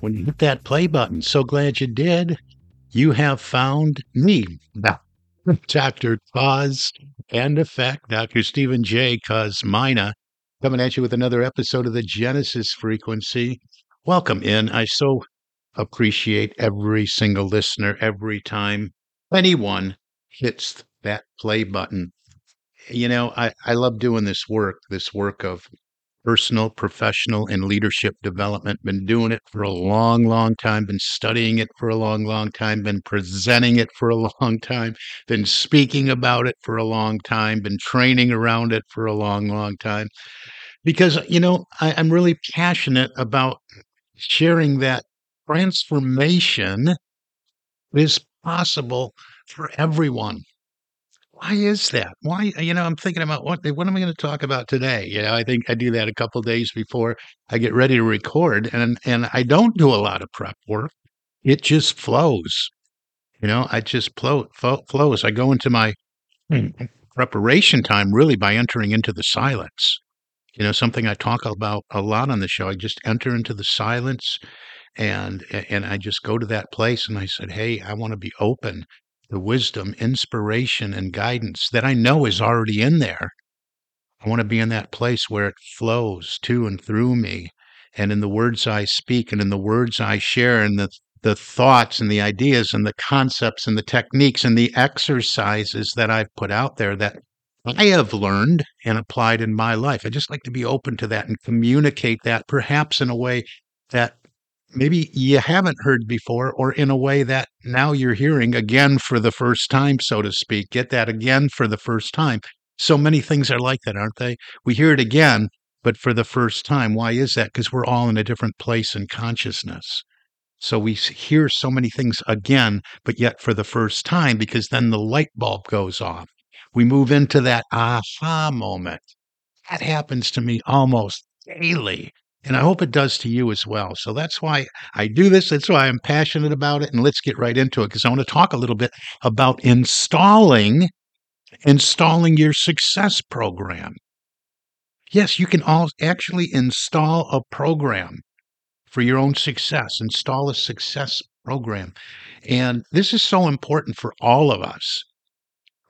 when you hit that play button. So glad you did. You have found me, Dr. Cause and Effect, Dr. Stephen J. Kosmyna, coming at you with another episode of the Genesis Frequency. Welcome in. I so appreciate every single listener every time anyone hits that play button. You know, I, I love doing this work, this work of personal, professional, and leadership development. Been doing it for a long, long time, been studying it for a long, long time, been presenting it for a long time, been speaking about it for a long time, been training around it for a long, long time. Because, you know, I, I'm really passionate about sharing that transformation is possible for everyone why is that? Why, you know, I'm thinking about what what am I going to talk about today? You know, I think I do that a couple days before I get ready to record, and and I don't do a lot of prep work. It just flows. You know, I just flow, flow flows. I go into my hmm. preparation time really by entering into the silence. You know, something I talk about a lot on the show. I just enter into the silence and and I just go to that place and I said, "Hey, I want to be open the wisdom, inspiration, and guidance that I know is already in there. I want to be in that place where it flows to and through me. And in the words I speak and in the words I share and the, the thoughts and the ideas and the concepts and the techniques and the exercises that I've put out there that I have learned and applied in my life. I just like to be open to that and communicate that perhaps in a way that maybe you haven't heard before or in a way that now you're hearing again for the first time, so to speak. Get that again for the first time. So many things are like that, aren't they? We hear it again, but for the first time. Why is that? Because we're all in a different place in consciousness. So we hear so many things again, but yet for the first time, because then the light bulb goes off. We move into that aha moment. That happens to me almost daily. And I hope it does to you as well. So that's why I do this. That's why I'm passionate about it. And let's get right into it because I want to talk a little bit about installing installing your success program. Yes, you can all actually install a program for your own success. Install a success program. And this is so important for all of us,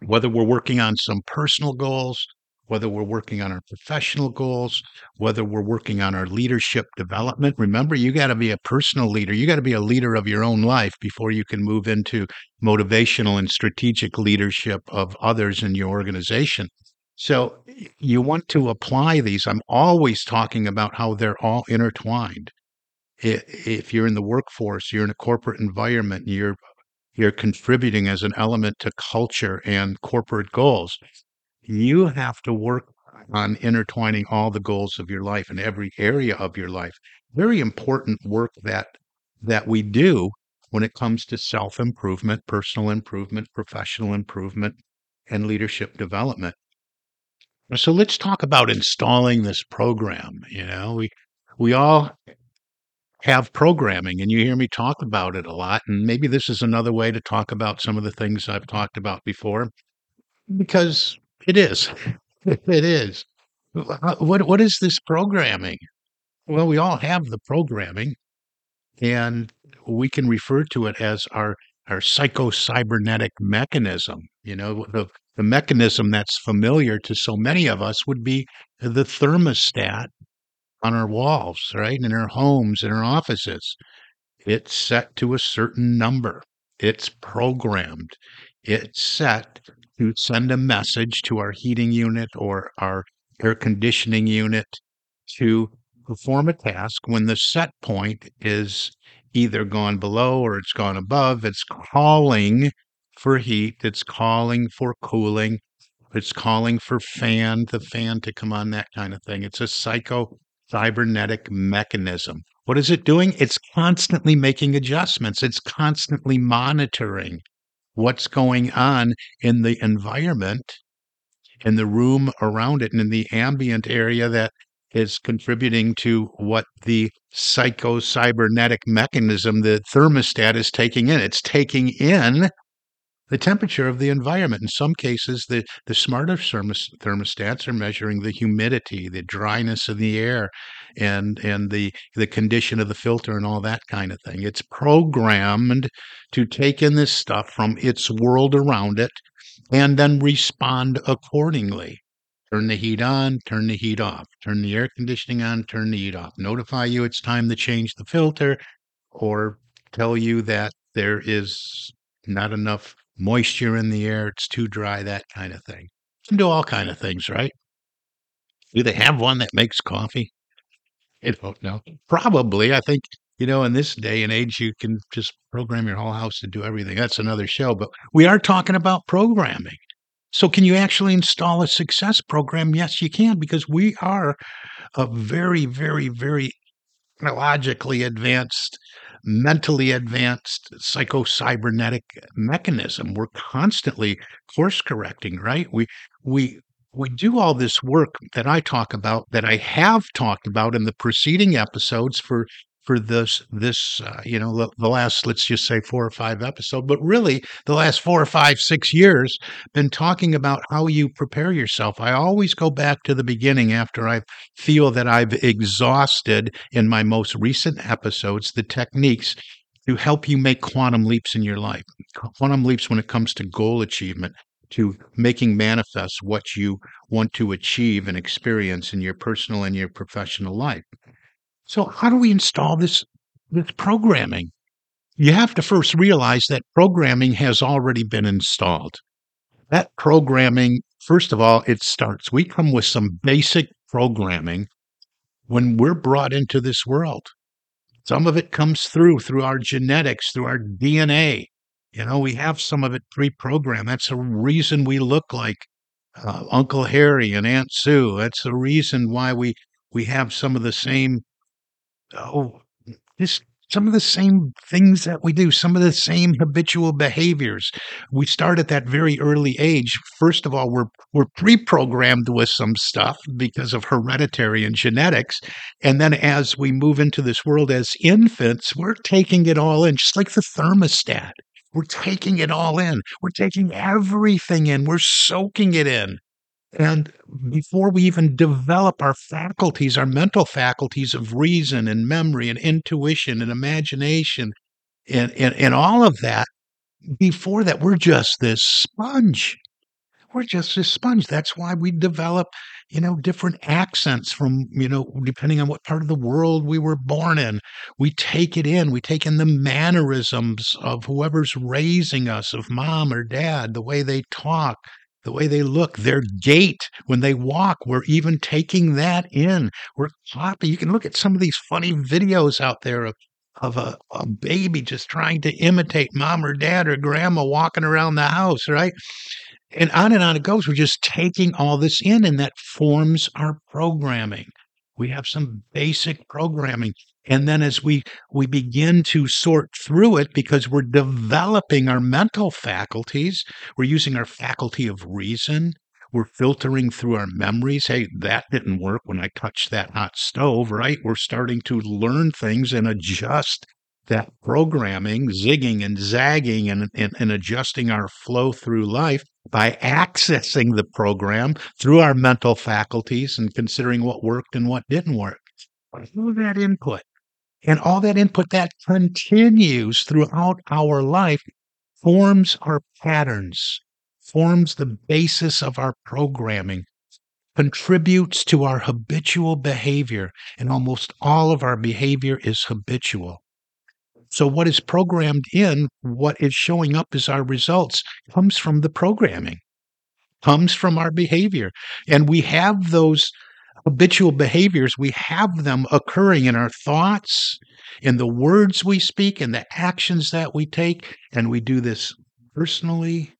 whether we're working on some personal goals, whether we're working on our professional goals, whether we're working on our leadership development. Remember, you got to be a personal leader. You got to be a leader of your own life before you can move into motivational and strategic leadership of others in your organization. So you want to apply these. I'm always talking about how they're all intertwined. If you're in the workforce, you're in a corporate environment, you're you're contributing as an element to culture and corporate goals you have to work on intertwining all the goals of your life in every area of your life. Very important work that that we do when it comes to self-improvement, personal improvement, professional improvement, and leadership development. So let's talk about installing this program. You know, we we all have programming and you hear me talk about it a lot and maybe this is another way to talk about some of the things I've talked about before because it is. It is. What what is this programming? Well, we all have the programming, and we can refer to it as our our psycho-cybernetic mechanism. You know, the the mechanism that's familiar to so many of us would be the thermostat on our walls, right? In our homes, in our offices. It's set to a certain number. It's programmed. It's set to send a message to our heating unit or our air conditioning unit to perform a task when the set point is either gone below or it's gone above. It's calling for heat, it's calling for cooling, it's calling for fan, the fan to come on, that kind of thing. It's a psycho cybernetic mechanism. What is it doing? It's constantly making adjustments. It's constantly monitoring what's going on in the environment, in the room around it, and in the ambient area that is contributing to what the psycho cybernetic mechanism, the thermostat, is taking in. It's taking in the temperature of the environment. In some cases, the, the smarter thermostats are measuring the humidity, the dryness of the air, and and the the condition of the filter and all that kind of thing. It's programmed to take in this stuff from its world around it and then respond accordingly. Turn the heat on, turn the heat off, turn the air conditioning on, turn the heat off. Notify you it's time to change the filter or tell you that there is not enough moisture in the air, it's too dry, that kind of thing. Can do all kind of things, right? Do they have one that makes coffee? I don't know. Probably. I think, you know, in this day and age, you can just program your whole house to do everything. That's another show. But we are talking about programming. So, can you actually install a success program? Yes, you can, because we are a very, very, very technologically advanced mentally advanced psycho cybernetic mechanism. We're constantly course correcting, right? We we we do all this work that I talk about that I have talked about in the preceding episodes for for this this uh, you know the, the, last let's just say four or five episodes but really the last four or five six years been talking about how you prepare yourself. I always go back to the beginning after i feel that i've exhausted in my most recent episodes the techniques to help you make quantum leaps in your life quantum leaps when it comes to goal achievement to making manifest what you want to achieve and experience in your personal and your professional life so how do we install this this programming? You have to first realize that programming has already been installed. That programming, first of all, it starts. We come with some basic programming when we're brought into this world. Some of it comes through through our genetics, through our DNA. You know, we have some of it pre-programmed. That's the reason we look like uh, Uncle Harry and Aunt Sue. That's the reason why we we have some of the same oh, just some of the same things that we do, some of the same habitual behaviors. We start at that very early age. First of all, we're we're pre-programmed with some stuff because of hereditary and genetics. And then as we move into this world as infants, we're taking it all in, just like the thermostat. We're taking it all in. We're taking everything in. We're soaking it in. And before we even develop our faculties, our mental faculties of reason and memory and intuition and imagination and, and, and all of that, before that, we're just this sponge. We're just this sponge. That's why we develop, you know, different accents from, you know, depending on what part of the world we were born in. We take it in. We take in the mannerisms of whoever's raising us, of mom or dad, the way they talk, the way they look, their gait when they walk. We're even taking that in. We're copying. You can look at some of these funny videos out there of of a, a baby just trying to imitate mom or dad or grandma walking around the house, right? And on and on it goes. We're just taking all this in, and that forms our programming. We have some basic programming. And then as we we begin to sort through it because we're developing our mental faculties, we're using our faculty of reason, we're filtering through our memories. Hey, that didn't work when I touched that hot stove, right? We're starting to learn things and adjust that programming, zigging and zagging and, and, and, adjusting our flow through life by accessing the program through our mental faculties and considering what worked and what didn't work. All that input and all that input that continues throughout our life forms our patterns, forms the basis of our programming, contributes to our habitual behavior. And almost all of our behavior is habitual. So, what is programmed in, what is showing up as our results, comes from the programming, comes from our behavior. And we have those habitual behaviors, we have them occurring in our thoughts, in the words we speak, in the actions that we take. And we do this personally,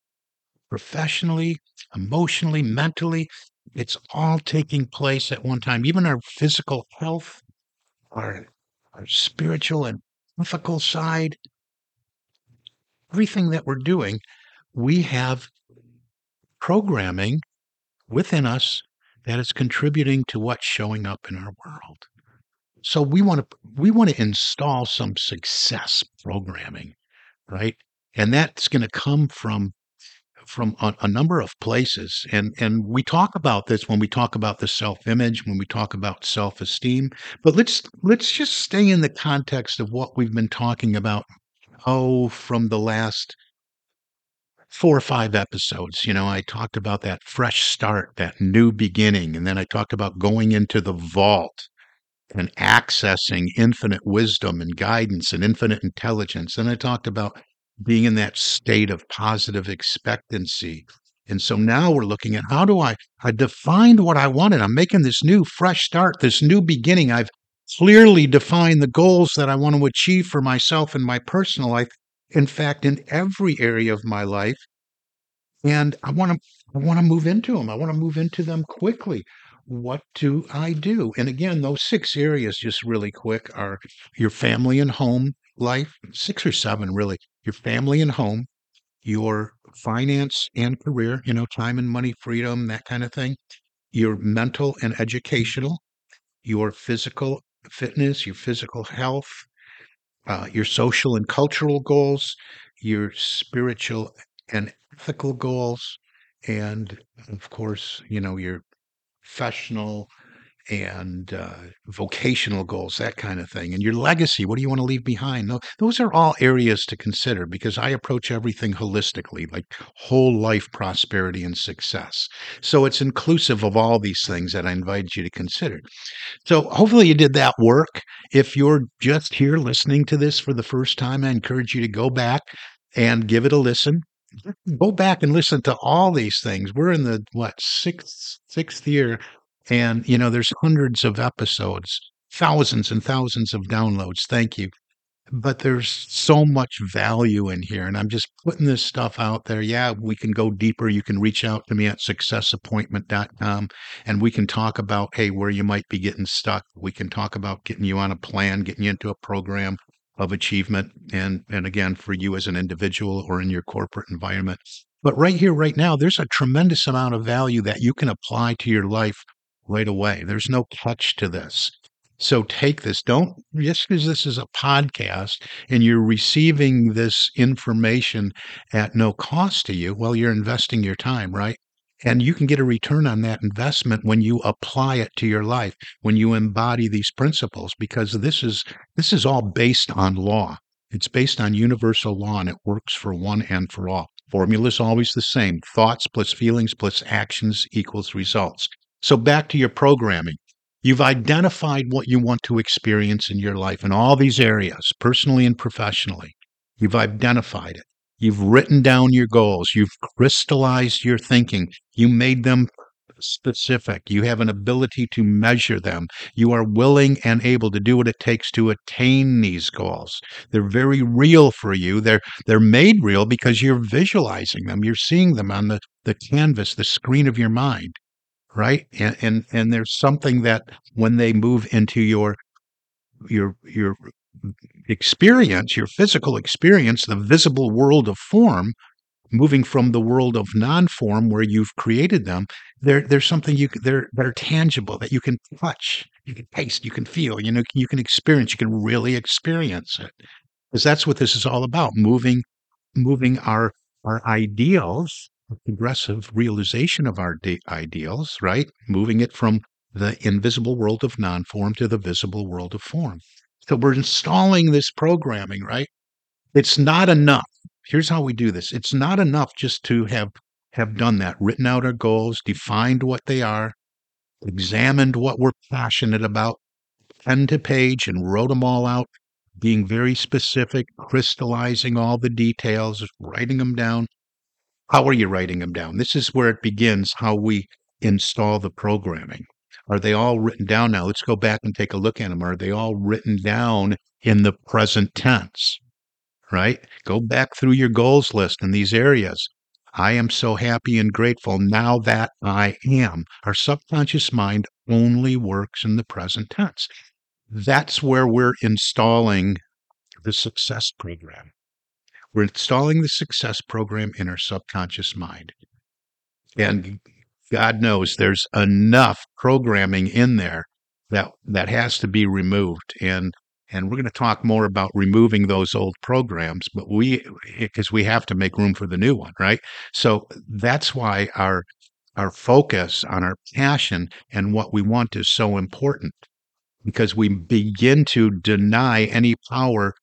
professionally, emotionally, mentally. It's all taking place at one time. Even our physical health, our, our spiritual and ethical side, everything that we're doing, we have programming within us that is contributing to what's showing up in our world. So we want to we want to install some success programming, right? And that's going to come from from a, a, number of places and and we talk about this when we talk about the self-image when we talk about self-esteem but let's let's just stay in the context of what we've been talking about oh from the last four or five episodes you know i talked about that fresh start that new beginning and then i talked about going into the vault and accessing infinite wisdom and guidance and infinite intelligence and i talked about being in that state of positive expectancy. And so now we're looking at how do I I defined what I wanted. I'm making this new fresh start, this new beginning. I've clearly defined the goals that I want to achieve for myself and my personal life. In fact, in every area of my life. And I want to I want to move into them. I want to move into them quickly. What do I do? And again, those six areas, just really quick, are your family and home life, six or seven really your family and home, your finance and career, you know, time and money freedom, that kind of thing, your mental and educational, your physical fitness, your physical health, uh, your social and cultural goals, your spiritual and ethical goals, and of course, you know, your professional and uh, vocational goals, that kind of thing, and your legacy. What do you want to leave behind? Those are all areas to consider because I approach everything holistically, like whole life prosperity and success. So it's inclusive of all these things that I invite you to consider. So hopefully you did that work. If you're just here listening to this for the first time, I encourage you to go back and give it a listen go back and listen to all these things. We're in the what sixth sixth year and, you know, there's hundreds of episodes, thousands and thousands of downloads. Thank you. But there's so much value in here. And I'm just putting this stuff out there. Yeah, we can go deeper. You can reach out to me at successappointment.com and we can talk about, hey, where you might be getting stuck. We can talk about getting you on a plan, getting you into a program of achievement. And, and again, for you as an individual or in your corporate environment. But right here, right now, there's a tremendous amount of value that you can apply to your life right away. There's no catch to this. So take this. Don't just because this is a podcast and you're receiving this information at no cost to you. Well, you're investing your time, right? And you can get a return on that investment when you apply it to your life, when you embody these principles, because this is this is all based on law. It's based on universal law and it works for one and for all. Formula is always the same. Thoughts plus feelings plus actions equals results. So back to your programming. You've identified what you want to experience in your life in all these areas, personally and professionally. You've identified it. You've written down your goals. You've crystallized your thinking. You made them specific. You have an ability to measure them. You are willing and able to do what it takes to attain these goals. They're very real for you. They're they're made real because you're visualizing them. You're seeing them on the, the canvas, the screen of your mind right? And, and and there's something that when they move into your your your experience, your physical experience, the visible world of form, moving from the world of non-form where you've created them, there there's something you they're that are tangible that you can touch, you can taste, you can feel, you know, you can experience, you can really experience it. Because that's what this is all about, moving moving our our ideals progressive realization of our de- ideals, right? Moving it from the invisible world of non form to the visible world of form. So we're installing this programming, right? It's not enough. Here's how we do this it's not enough just to have have done that, written out our goals, defined what they are, examined what we're passionate about, pen to page, and wrote them all out. being very specific, crystallizing all the details, writing them down. How are you writing them down? This is where it begins how we install the programming. Are they all written down now? Let's go back and take a look at them. Are they all written down in the present tense? Right? Go back through your goals list in these areas. I am so happy and grateful now that I am. Our subconscious mind only works in the present tense. That's where we're installing the success program. We're installing the success program in our subconscious mind. And God knows there's enough programming in there that that has to be removed. And and we're going to talk more about removing those old programs, but we eh, because we have to make room for the new one, right? So that's why our our focus on our passion and what we want is so important because we begin to deny any power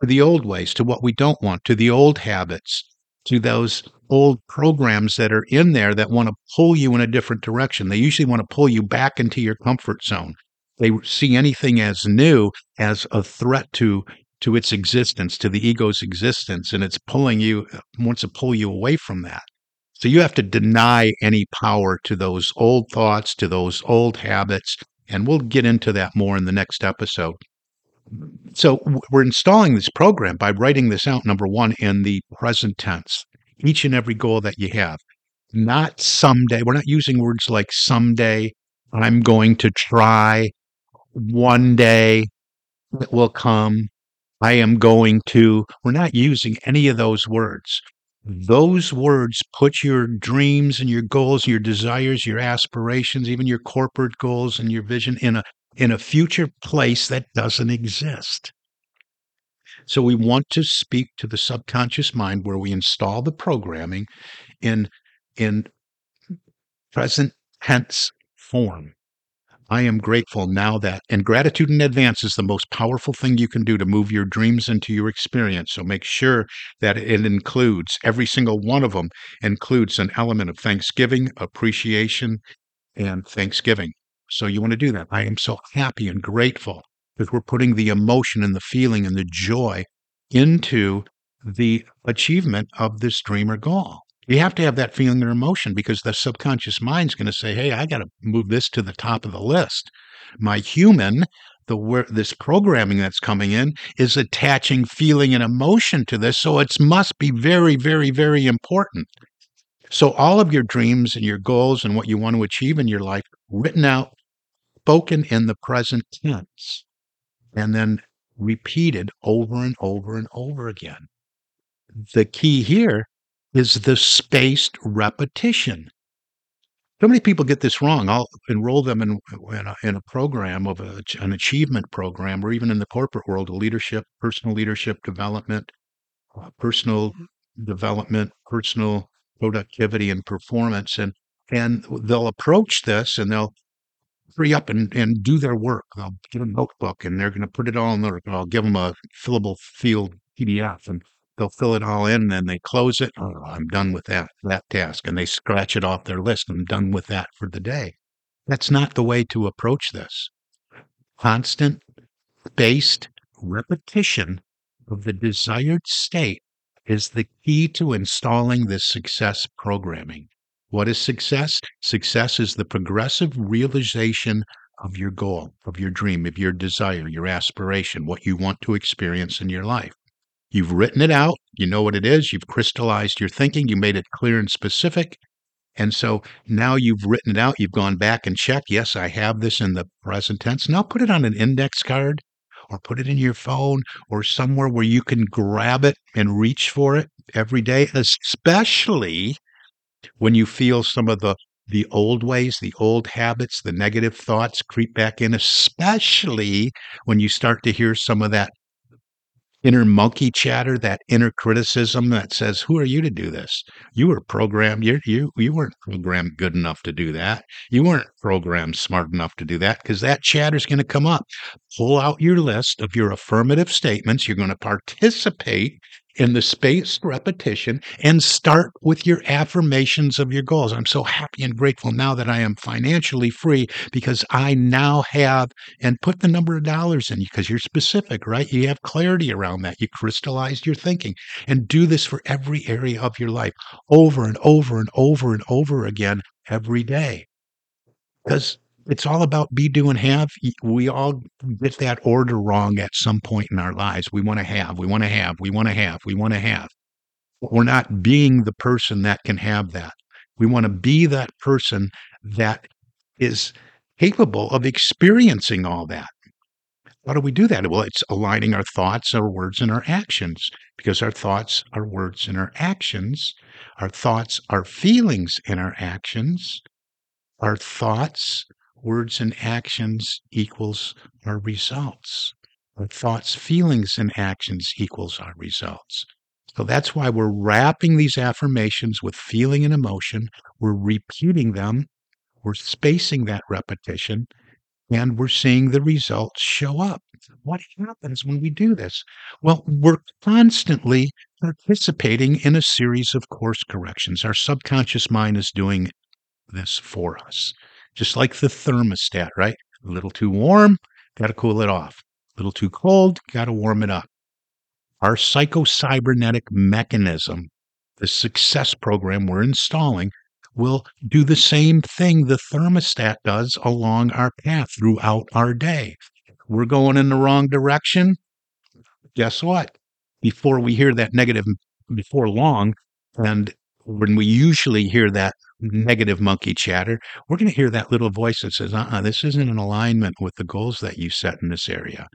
to the old ways, to what we don't want, to the old habits, to those old programs that are in there that want to pull you in a different direction. They usually want to pull you back into your comfort zone. They see anything as new as a threat to to its existence, to the ego's existence, and it's pulling you wants to pull you away from that. So you have to deny any power to those old thoughts, to those old habits, and we'll get into that more in the next episode. So we're installing this program by writing this out, number one, in the present tense, each and every goal that you have. Not someday. We're not using words like someday, I'm going to try, one day it will come, I am going to. We're not using any of those words. Those words put your dreams and your goals, your desires, your aspirations, even your corporate goals and your vision in a in a future place that doesn't exist. So we want to speak to the subconscious mind where we install the programming in in present tense form. I am grateful now that, and gratitude in advance is the most powerful thing you can do to move your dreams into your experience. So make sure that it includes, every single one of them includes an element of thanksgiving, appreciation, and thanksgiving. So you want to do that. I am so happy and grateful because we're putting the emotion and the feeling and the joy into the achievement of this dream or goal. You have to have that feeling or emotion because the subconscious mind's going to say, "Hey, I got to move this to the top of the list." My human, the this programming that's coming in is attaching feeling and emotion to this, so it must be very, very, very important. So all of your dreams and your goals and what you want to achieve in your life written out, spoken in the present tense, and then repeated over and over and over again. The key here is the spaced repetition. So many people get this wrong. I'll enroll them in, in, a, in a program of a, an achievement program, or even in the corporate world, a leadership, personal leadership development, uh, personal development, personal productivity and performance. And, and they'll approach this and they'll hurry up and, and do their work. They'll get a notebook and they're going to put it all in there. I'll give them a fillable field PDF and they'll fill it all in and then they close it. Oh, I'm done with that, that task. And they scratch it off their list. I'm done with that for the day. That's not the way to approach this. Constant, spaced repetition of the desired state is the key to installing this success programming. What is success? Success is the progressive realization of your goal, of your dream, of your desire, your aspiration, what you want to experience in your life. You've written it out, you know what it is, you've crystallized your thinking, you made it clear and specific. And so now you've written it out, you've gone back and checked, yes, I have this in the present tense. Now put it on an index card or put it in your phone or somewhere where you can grab it and reach for it every day, especially when you feel some of the the old ways, the old habits, the negative thoughts creep back in, especially when you start to hear some of that inner monkey chatter, that inner criticism that says, "Who are you to do this? You were programmed. You you you weren't programmed good enough to do that. You weren't program smart enough to do that because that chatter is going to come up. Pull out your list of your affirmative statements. You're going to participate in the spaced repetition and start with your affirmations of your goals. I'm so happy and grateful now that I am financially free because I now have and put the number of dollars in because you're specific, right? You have clarity around that. You crystallized your thinking and do this for every area of your life over and over and over and over again every day. Because it's all about be, do, and have. We all get that order wrong at some point in our lives. We want to have, we want to have, we want to have, we want to have. We're not being the person that can have that. We want to be that person that is capable of experiencing all that. How do we do that? Well, it's aligning our thoughts, our words, and our actions because our thoughts, our words, and our actions, our thoughts, our feelings, and our actions, our thoughts, words and actions equals our results. Our thoughts, feelings, and actions equals our results. So that's why we're wrapping these affirmations with feeling and emotion. We're repeating them. We're spacing that repetition and we're seeing the results show up. What happens when we do this? Well, we're constantly participating in a series of course corrections. Our subconscious mind is doing this for us just like the thermostat, right? A little too warm, got to cool it off. A little too cold, got to warm it up. Our psychocybernetic mechanism, the success program we're installing, will do the same thing the thermostat does along our path throughout our day. We're going in the wrong direction. Guess what? Before we hear that negative, before long, and when we usually hear that negative monkey chatter, we're going to hear that little voice that says, uh uh-uh, this isn't in alignment with the goals that you set in this area.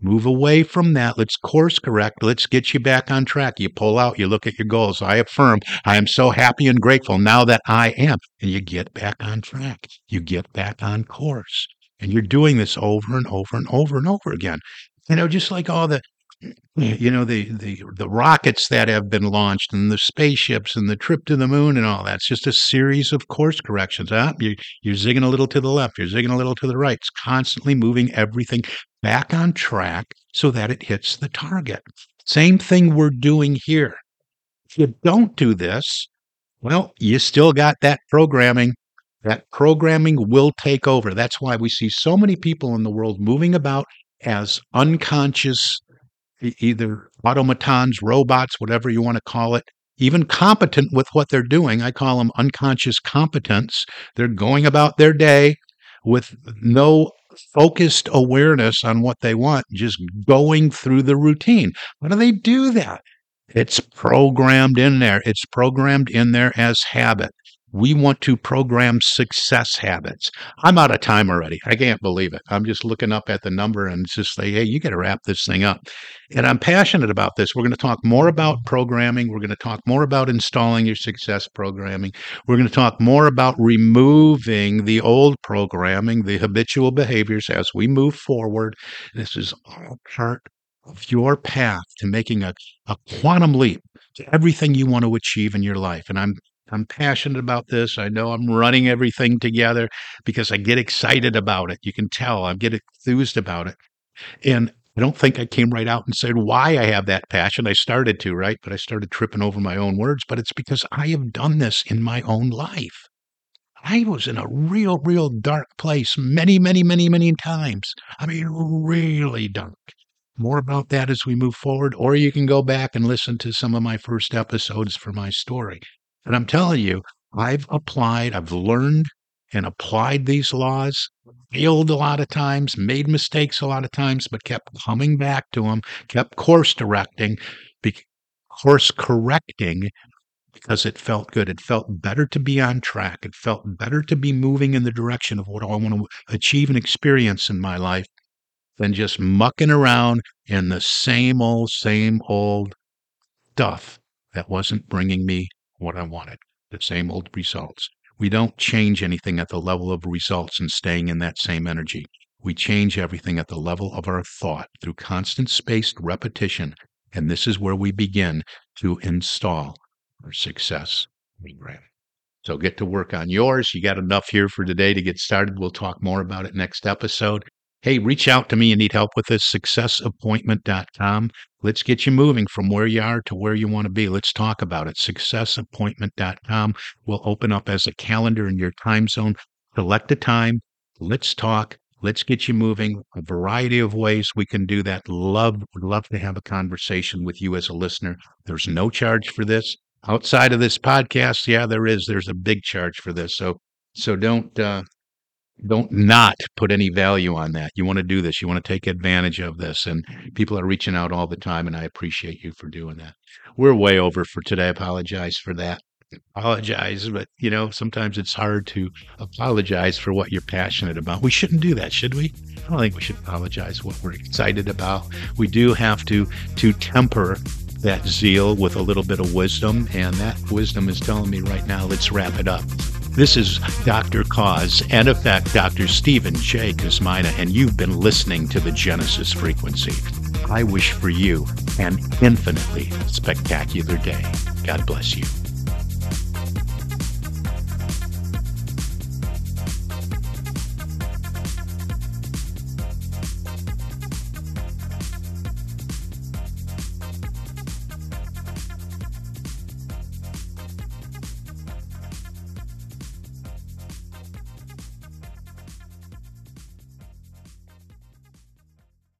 Move away from that. Let's course correct. Let's get you back on track. You pull out, you look at your goals. I affirm, I am so happy and grateful now that I am. And you get back on track. You get back on course. And you're doing this over and over and over and over again. You know, just like all the you know the the the rockets that have been launched and the spaceships and the trip to the moon and all that's just a series of course corrections huh? you, you're zigging a little to the left you're zigging a little to the right. It's constantly moving everything back on track so that it hits the target. Same thing we're doing here. If you don't do this well you still got that programming. That programming will take over. That's why we see so many people in the world moving about as unconscious either automatons, robots, whatever you want to call it, even competent with what they're doing. I call them unconscious competence. They're going about their day with no focused awareness on what they want, just going through the routine. How do they do that? It's programmed in there. It's programmed in there as habit. We want to program success habits. I'm out of time already. I can't believe it. I'm just looking up at the number and just say, hey, you got to wrap this thing up. And I'm passionate about this. We're going to talk more about programming. We're going to talk more about installing your success programming. We're going to talk more about removing the old programming, the habitual behaviors as we move forward. This is all part of your path to making a, a quantum leap to everything you want to achieve in your life. And I'm I'm passionate about this. I know I'm running everything together because I get excited about it. You can tell I get enthused about it. And I don't think I came right out and said why I have that passion. I started to, right? But I started tripping over my own words. But it's because I have done this in my own life. I was in a real, real dark place many, many, many, many times. I mean, really dark. More about that as we move forward, or you can go back and listen to some of my first episodes for my story. And I'm telling you, I've applied, I've learned and applied these laws, failed a lot of times, made mistakes a lot of times, but kept coming back to them, kept course directing, course correcting because it felt good. It felt better to be on track. It felt better to be moving in the direction of what I want to achieve and experience in my life than just mucking around in the same old, same old stuff that wasn't bringing me what I wanted, the same old results. We don't change anything at the level of results and staying in that same energy. We change everything at the level of our thought through constant spaced repetition. And this is where we begin to install our success program. So get to work on yours. You got enough here for today to get started. We'll talk more about it next episode. Hey, reach out to me. You need help with this. Successappointment.com. Let's get you moving from where you are to where you want to be. Let's talk about it. Successappointment.com will open up as a calendar in your time zone. Select a time. Let's talk. Let's get you moving. A variety of ways we can do that. Love, would love to have a conversation with you as a listener. There's no charge for this. Outside of this podcast, yeah, there is. There's a big charge for this. So, so don't uh, don't not put any value on that. You want to do this. You want to take advantage of this. And people are reaching out all the time, and I appreciate you for doing that. We're way over for today. I apologize for that. Apologize, but you know, sometimes it's hard to apologize for what you're passionate about. We shouldn't do that, should we? I don't think we should apologize what we're excited about. We do have to to temper that zeal with a little bit of wisdom, and that wisdom is telling me right now, let's wrap it up. This is Dr. Cause and Effect, Dr. Stephen J. Kosmyna, and you've been listening to the Genesis Frequency. I wish for you an infinitely spectacular day. God bless you.